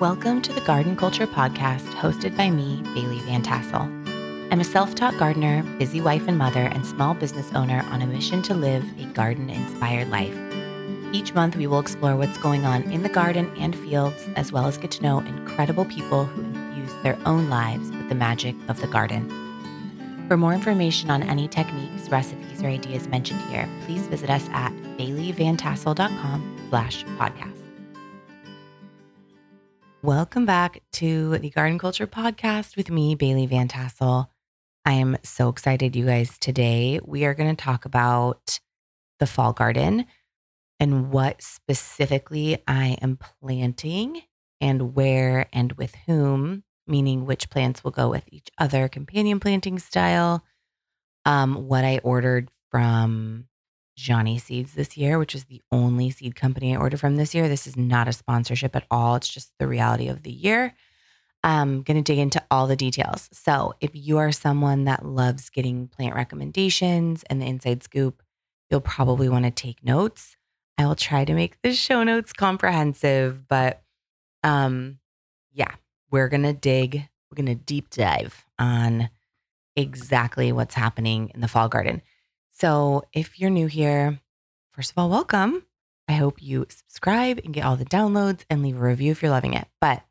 Welcome to the Garden Culture Podcast, hosted by me, Bailey Van Tassel. I'm a self taught gardener, busy wife and mother, and small business owner on a mission to live a garden inspired life. Each month, we will explore what's going on in the garden and fields, as well as get to know incredible people who infuse their own lives with the magic of the garden. For more information on any techniques, recipes, or ideas mentioned here, please visit us at baileyvantassel.com slash podcast. Welcome back to the Garden Culture Podcast with me, Bailey Van Tassel. I am so excited, you guys. Today, we are going to talk about the fall garden and what specifically I am planting and where and with whom meaning which plants will go with each other companion planting style. Um, what I ordered from Johnny Seeds this year, which is the only seed company I ordered from this year. This is not a sponsorship at all. It's just the reality of the year. I'm going to dig into all the details. So, if you are someone that loves getting plant recommendations and the inside scoop, you'll probably want to take notes. I will try to make the show notes comprehensive, but um yeah, we're going to dig, we're going to deep dive on exactly what's happening in the fall garden. So, if you're new here, first of all, welcome. I hope you subscribe and get all the downloads and leave a review if you're loving it. But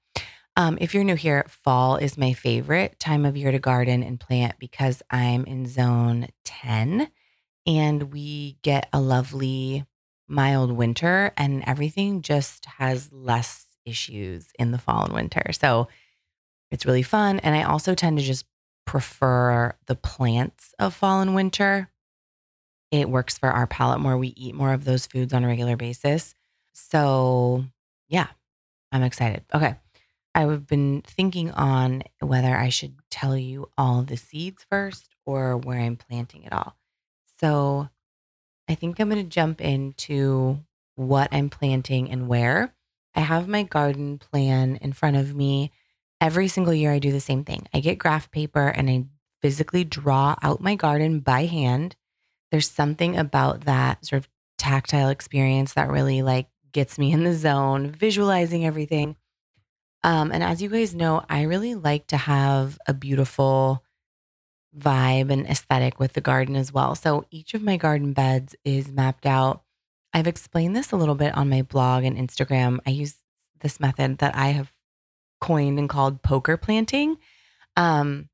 um, if you're new here, fall is my favorite time of year to garden and plant because I'm in zone 10 and we get a lovely mild winter and everything just has less issues in the fall and winter. So it's really fun. And I also tend to just prefer the plants of fall and winter. It works for our palate more. We eat more of those foods on a regular basis. So, yeah, I'm excited. Okay. I've been thinking on whether I should tell you all the seeds first or where I'm planting it all. So, I think I'm going to jump into what I'm planting and where. I have my garden plan in front of me. Every single year, I do the same thing. I get graph paper and I physically draw out my garden by hand. There's something about that sort of tactile experience that really like gets me in the zone, visualizing everything. Um, and as you guys know, I really like to have a beautiful vibe and aesthetic with the garden as well. So each of my garden beds is mapped out I've explained this a little bit on my blog and Instagram. I use this method that I have coined and called poker planting. Um,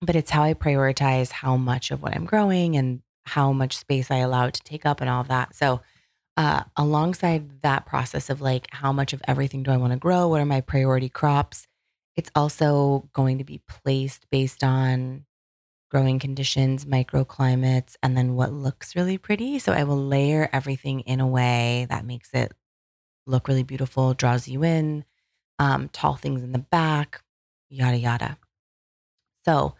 but it's how I prioritize how much of what I'm growing and how much space I allow it to take up and all of that. So, uh, alongside that process of like, how much of everything do I want to grow? What are my priority crops? It's also going to be placed based on growing conditions, microclimates, and then what looks really pretty. So I will layer everything in a way that makes it look really beautiful, draws you in, um, tall things in the back, yada, yada. So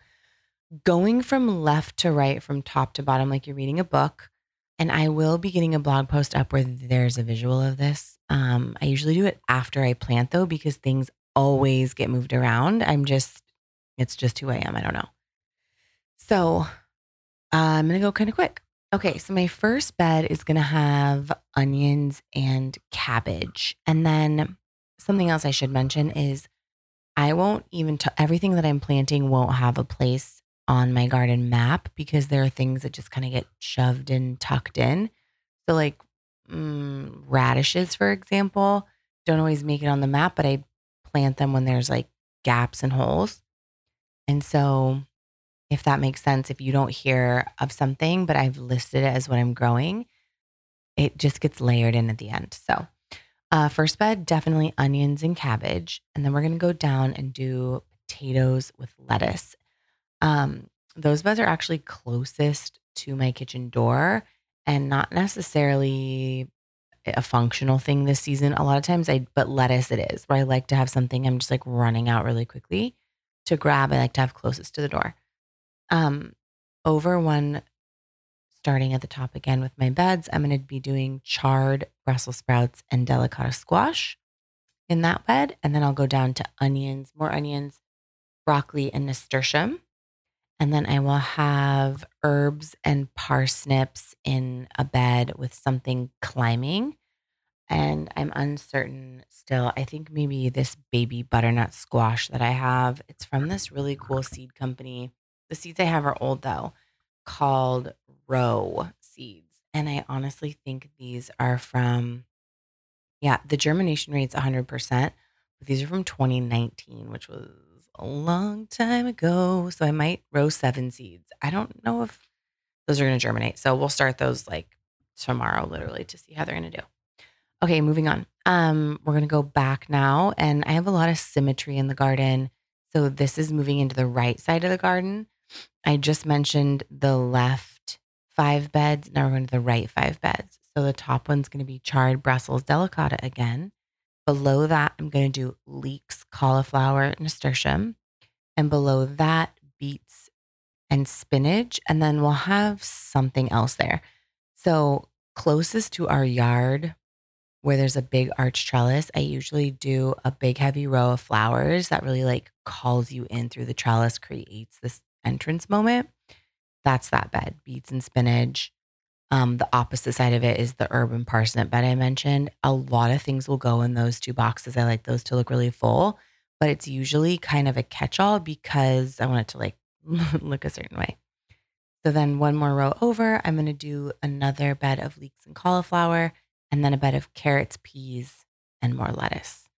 going from left to right, from top to bottom, like you're reading a book. And I will be getting a blog post up where there's a visual of this. Um, I usually do it after I plant though, because things always get moved around. I'm just, it's just who I am. I don't know. So uh, I'm going to go kind of quick. Okay, so my first bed is going to have onions and cabbage. And then something else I should mention is I won't even, t- everything that I'm planting won't have a place on my garden map because there are things that just kind of get shoved and tucked in. So, like mm, radishes, for example, don't always make it on the map, but I plant them when there's like gaps and holes. And so if that makes sense. If you don't hear of something, but I've listed it as what I'm growing, it just gets layered in at the end. So, uh, first bed, definitely onions and cabbage. And then we're going to go down and do potatoes with lettuce. Um, those beds are actually closest to my kitchen door and not necessarily a functional thing this season. A lot of times I, but lettuce it is, where I like to have something I'm just like running out really quickly to grab. I like to have closest to the door. Um, over one, starting at the top again with my beds, I'm going to be doing charred Brussels sprouts and delicata squash in that bed. And then I'll go down to onions, more onions, broccoli, and nasturtium. And then I will have herbs and parsnips in a bed with something climbing. and I'm uncertain still. I think maybe this baby butternut squash that I have, it's from this really cool seed company. The seeds I have are old though, called Row Seeds. And I honestly think these are from, yeah, the germination rate's 100%, but these are from 2019, which was a long time ago. So I might row seven seeds. I don't know if those are going to germinate. So we'll start those like tomorrow, literally, to see how they're going to do. Okay, moving on. Um, we're gonna go back now, and I have a lot of symmetry in the garden. So this is moving into the right side of the garden. I just mentioned the left five beds. Now we're going to the right five beds. So the top one's going to be charred Brussels delicata again. Below that, I'm going to do leeks, cauliflower, nasturtium. And below that, beets and spinach. And then we'll have something else there. So closest to our yard, where there's a big arch trellis, I usually do a big heavy row of flowers that really like calls you in through the trellis, creates this entrance moment. That's that bed, beets and spinach. Um, the opposite side of it is the herb and parsnip bed I mentioned. A lot of things will go in those two boxes. I like those to look really full, but it's usually kind of a catch all because I want it to like look a certain way. So then one more row over, I'm going to do another bed of leeks and cauliflower and then a bed of carrots, peas, and more lettuce.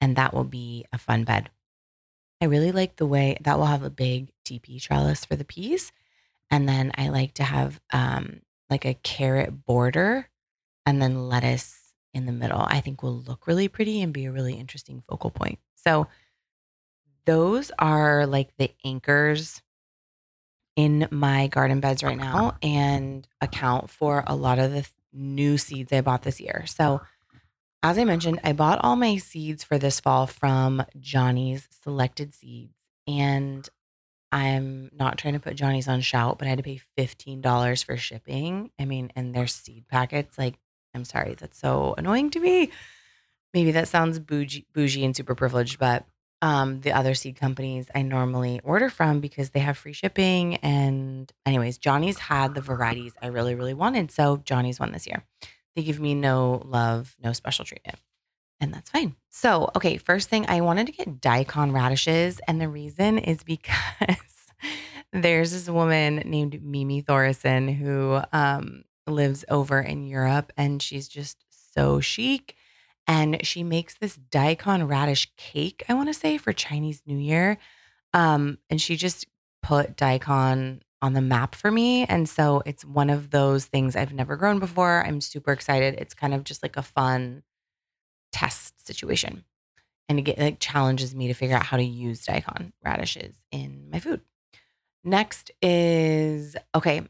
And that will be a fun bed. I really like the way that will have a big TP trellis for the peas. And then I like to have um, like a carrot border and then lettuce in the middle. I think will look really pretty and be a really interesting focal point. So those are like the anchors in my garden beds right now and account for a lot of the new seeds I bought this year. So, as I mentioned, I bought all my seeds for this fall from Johnny's Selected Seeds. And I'm not trying to put Johnny's on shout, but I had to pay $15 for shipping. I mean, and their seed packets, like, I'm sorry, that's so annoying to me. Maybe that sounds bougie, bougie and super privileged, but um, the other seed companies I normally order from because they have free shipping. And, anyways, Johnny's had the varieties I really, really wanted. So, Johnny's won this year. They give me no love, no special treatment. And that's fine. So, okay, first thing, I wanted to get daikon radishes. And the reason is because there's this woman named Mimi Thorisson who um, lives over in Europe and she's just so chic and she makes this daikon radish cake, I want to say, for Chinese New Year. Um, and she just put daikon on the map for me. And so it's one of those things I've never grown before. I'm super excited. It's kind of just like a fun test situation. And it, challenges me to figure out how to use daikon radishes in my food. Next is okay,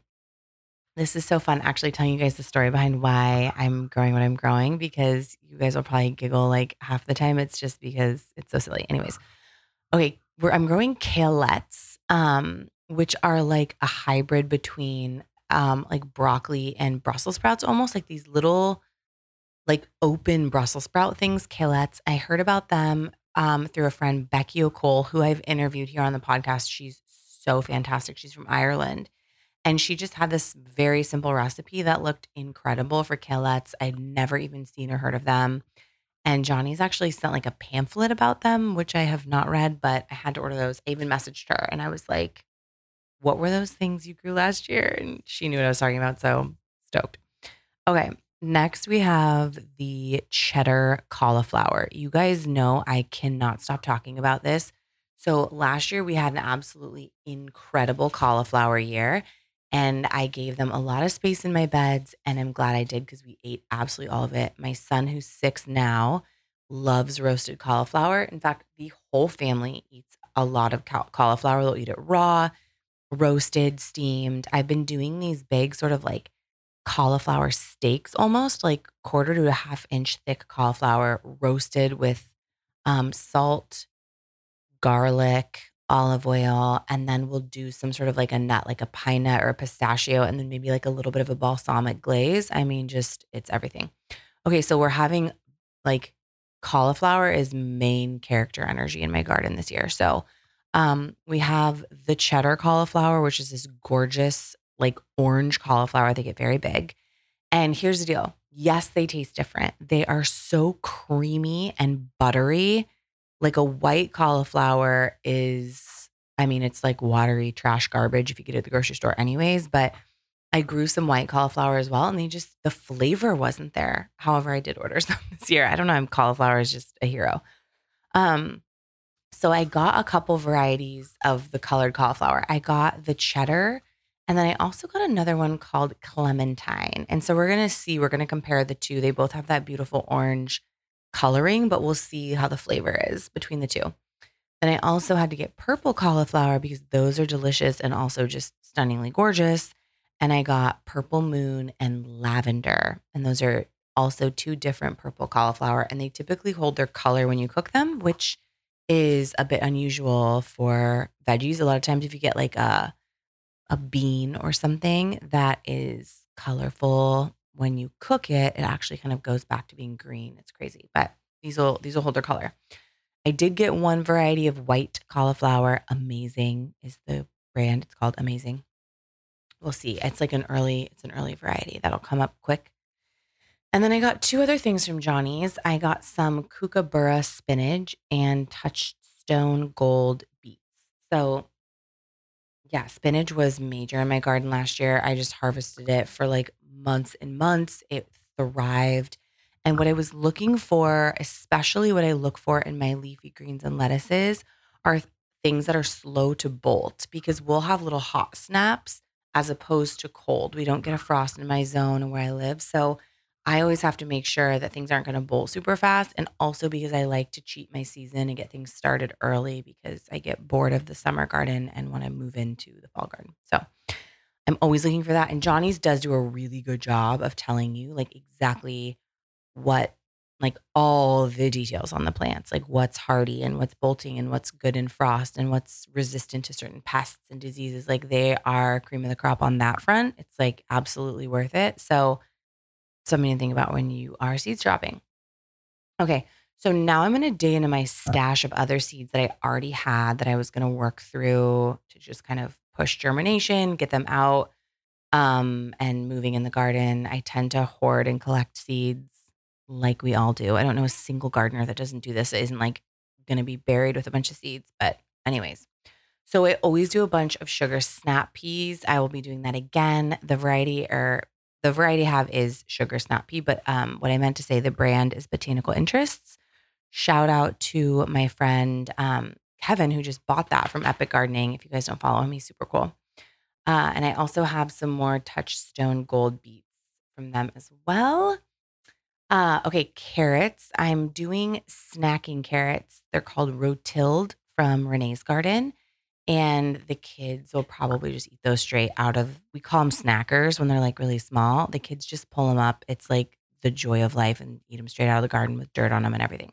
this is so fun actually telling you guys the story behind why I'm growing what I'm growing because you guys will probably giggle like half the time. It's just because it's so silly. Anyways, okay, I'm growing Kalettes, um, which are like a hybrid between um, like broccoli and Brussels sprouts, almost like these little like open Brussels sprout things, Kalettes. I heard about them um, through a friend, Becky O'Cole, who I've interviewed here on the podcast. She's so fantastic. She's from Ireland and she just had this very simple recipe that looked incredible for Kalettes. I'd never even seen or heard of them. And Johnny's actually sent like a pamphlet about them, which I have not read, but I had to order those. I even messaged her and I was like, What were those things you grew last year? And she knew what I was talking about. So stoked. Okay. Next, we have the cheddar cauliflower. You guys know I cannot stop talking about this. So last year, we had an absolutely incredible cauliflower year. And I gave them a lot of space in my beds. And I'm glad I did because we ate absolutely all of it. My son, who's six now, loves roasted cauliflower. In fact, the whole family eats a lot of cauliflower. They'll eat it raw, roasted, steamed. I've been doing these big, sort of like cauliflower steaks, almost like quarter to a half inch thick cauliflower roasted with um, salt, garlic, olive oil, and then we'll do some sort of like a nut, like a pine nut or a pistachio, and then maybe like a little bit of a balsamic glaze. I mean, just it's everything. Okay, so we're having like cauliflower is main character energy in my garden this year. So um, we have the cheddar cauliflower, which is this gorgeous, like orange cauliflower. They get very big. And here's the deal yes, they taste different. They are so creamy and buttery. Like a white cauliflower is, I mean, it's like watery trash garbage if you get it at the grocery store, anyways. But I grew some white cauliflower as well, and they just, the flavor wasn't there. However, I did order some this year. I don't know, I'm cauliflower is just a hero. Um, so I got a couple varieties of the colored cauliflower. I got the cheddar and then I also got another one called Clementine. And so we're going to see, we're going to compare the two. They both have that beautiful orange coloring, but we'll see how the flavor is between the two. Then I also had to get purple cauliflower because those are delicious and also just stunningly gorgeous. And I got purple moon and lavender. And those are also two different purple cauliflower. And they typically hold their color when you cook them, which is a bit unusual for veggies. A lot of times, if you get like a a bean or something that is colorful when you cook it it actually kind of goes back to being green. It's crazy but these will these will hold their color. I did get one variety of white cauliflower. Amazing is the brand. It's called amazing. We'll see. It's like an early it's an early variety that'll come up quick. And then i got two other things from johnny's. I got some kookaburra spinach and touchstone gold beets. So yeah, spinach was major in my garden last year. I just harvested it for like months and months. It thrived. And what I was looking for, especially what I look for in my leafy greens and lettuces, are things that are slow to bolt because we'll have little hot snaps as opposed to cold. We don't get a frost in my zone where I live. So I always have to make sure that things aren't going to bolt super fast. And also because I like to cheat my season and get things started early because I get bored of the summer garden and want to move into the fall garden. So I'm always looking for that. And Johnny's does do a really good job of telling you like exactly what, like all the details on the plants, like what's hardy and what's bolting and what's good in frost and what's resistant to certain pests and diseases. Like they are cream of the crop on that front. It's like absolutely worth it. So, something to think about when you are seeds dropping. Okay, so now I'm going to dig into my stash of other seeds that I already had that I was going to work through to just kind of push germination, get them out, um, and moving in the garden. I tend to hoard and collect seeds like we all do. I don't know a single gardener that doesn't do this. It isn't like going to be buried with a bunch of seeds. But, anyways, so I always do a bunch of sugar snap peas. I will be doing that again. The variety or the variety I have is sugar snap pea, but um, what I meant to say, the brand is Botanical Interests. Shout out to my friend um, Kevin, who just bought that from Epic Gardening. If you guys don't follow him, he's super cool. Uh, and I also have some more Touchstone Gold beets from them as well. Uh, okay, carrots. I'm doing snacking carrots. They're called Rotilde from Renee's Garden and the kids will probably just eat those straight out of we call them snackers when they're like really small. The kids just pull them up. It's like the joy of life and eat them straight out of the garden with dirt on them and everything.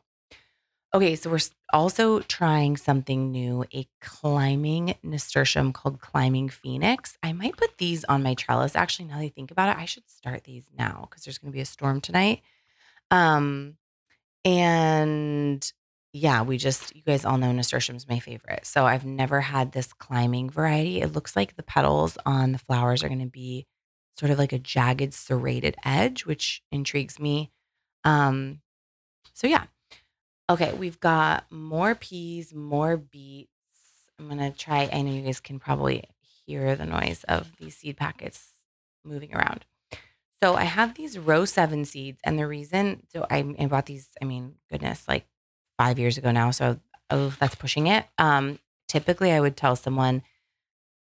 Okay so we're also trying something new a climbing nasturtium called climbing phoenix. I might put these on my trellis. Actually now that i think about it i should start these now because there's going to be a storm tonight. Um and yeah, we just, you guys all know nasturtium's my favorite. So I've never had this climbing variety. It looks like the petals on the flowers are going to be sort of like a jagged serrated edge, which intrigues me. Um, so yeah. Okay, we've got more peas, more beets. I'm going to try, I know you guys can probably hear the noise of these seed packets moving around. So I have these row seven seeds, and the reason so I, I bought these, I mean, goodness, like five years ago now. So oh, that's pushing it. Um, typically, I would tell someone,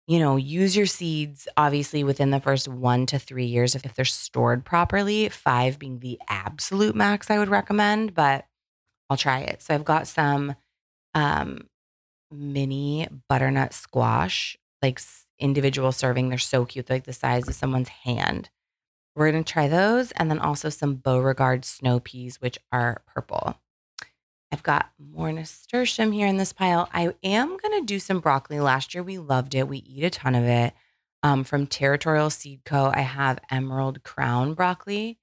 you know, use your seeds obviously within the first one to three years if, if they're stored properly. Five being the absolute max I would recommend, but I'll try it. So I've got some um, mini butternut squash, like individual serving. They're so cute, They're like the size of someone's hand. We're gonna try those, and then also some Beauregarde snow peas, which are purple. I've got more nasturtium here in this pile. I am going to do some broccoli. Last year we loved it. We eat a ton of it. Um, from Territorial Seed Co., I have Emerald Crown broccoli,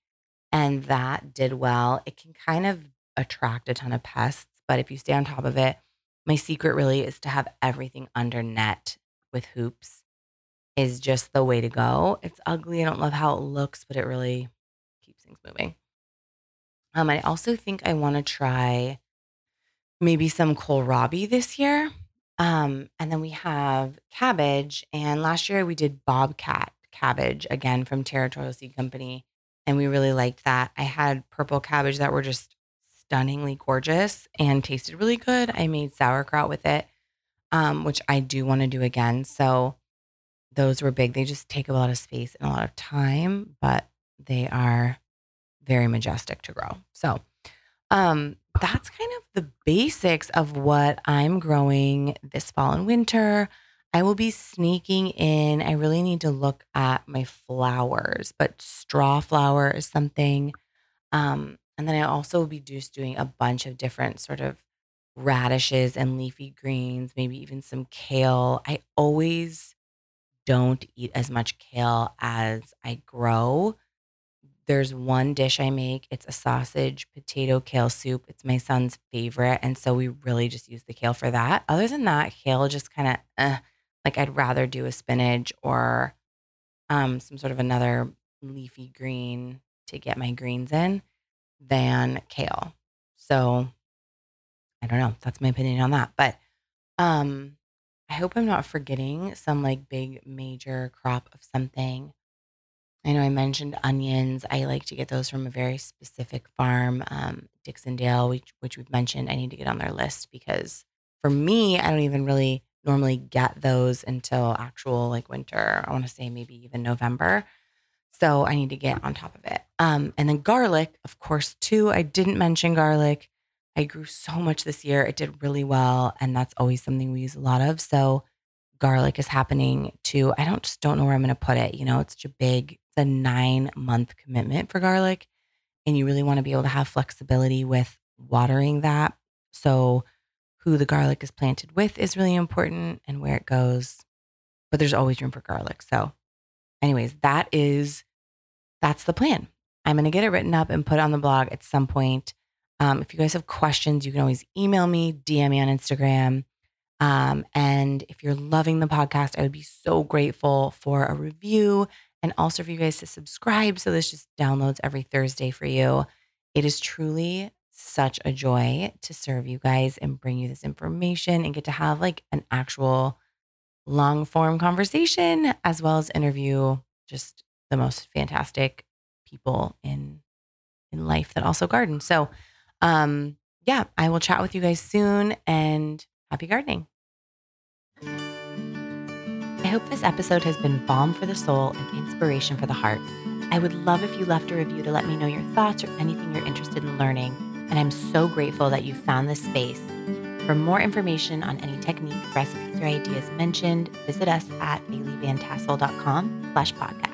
and that did well. It can kind of attract a ton of pests, but if you stay on top of it, my secret really is to have everything under net with hoops, is just the way to go. It's ugly. I don't love how it looks, but it really keeps things moving. Um, I also think I want to try maybe some kohlrabi this year. Um, and then we have cabbage. And last year we did bobcat cabbage again from Territorial Seed Company. And we really liked that. I had purple cabbage that were just stunningly gorgeous and tasted really good. I made sauerkraut with it, um, which I do want to do again. So those were big. They just take a lot of space and a lot of time, but they are very majestic to grow. So um, that's kind of the basics of what I'm growing this fall and winter. I will be sneaking in. I really need to look at my flowers, but straw flower is something. Um, and then I also will be just doing a bunch of different sort of radishes and leafy greens, maybe even some kale. I always don't eat as much kale as I grow there's one dish I make. It's a sausage potato kale soup. It's my son's favorite. And so we really just use the kale for that. Other than that, kale just kind of uh, like I'd rather do a spinach or um, some sort of another leafy green to get my greens in than kale. So I don't know. That's my opinion on that. But um, I hope I'm not forgetting some like big major crop of something. I know I mentioned onions. I like to get those from a very specific farm, um, Dixondale, which, which we've mentioned. I need to get on their list because for me, I don't even really normally get those until actual like winter. I want to say maybe even November. So I need to get on top of it. Um, and then garlic, of course, too. I didn't mention garlic. I grew so much this year. It did really well. And that's always something we use a lot of. So garlic is happening too. I don't just don't know where I'm going to put it. You know, it's such a big a nine month commitment for garlic. And you really want to be able to have flexibility with watering that. So, who the garlic is planted with is really important and where it goes. But there's always room for garlic. So, anyways, that is that's the plan. I'm going to get it written up and put on the blog at some point. Um, if you guys have questions, you can always email me, DM me on Instagram. Um, and if you're loving the podcast, I would be so grateful for a review and also for you guys to subscribe. So this just downloads every Thursday for you. It is truly such a joy to serve you guys and bring you this information and get to have like an actual long form conversation as well as interview just the most fantastic people in in life that also garden. So um yeah, I will chat with you guys soon and happy gardening. I hope this episode has been balm for the soul and inspiration for the heart. I would love if you left a review to let me know your thoughts or anything you're interested in learning. And I'm so grateful that you found this space. For more information on any technique, recipes, or ideas mentioned, visit us at baileyvantassel.com slash podcast.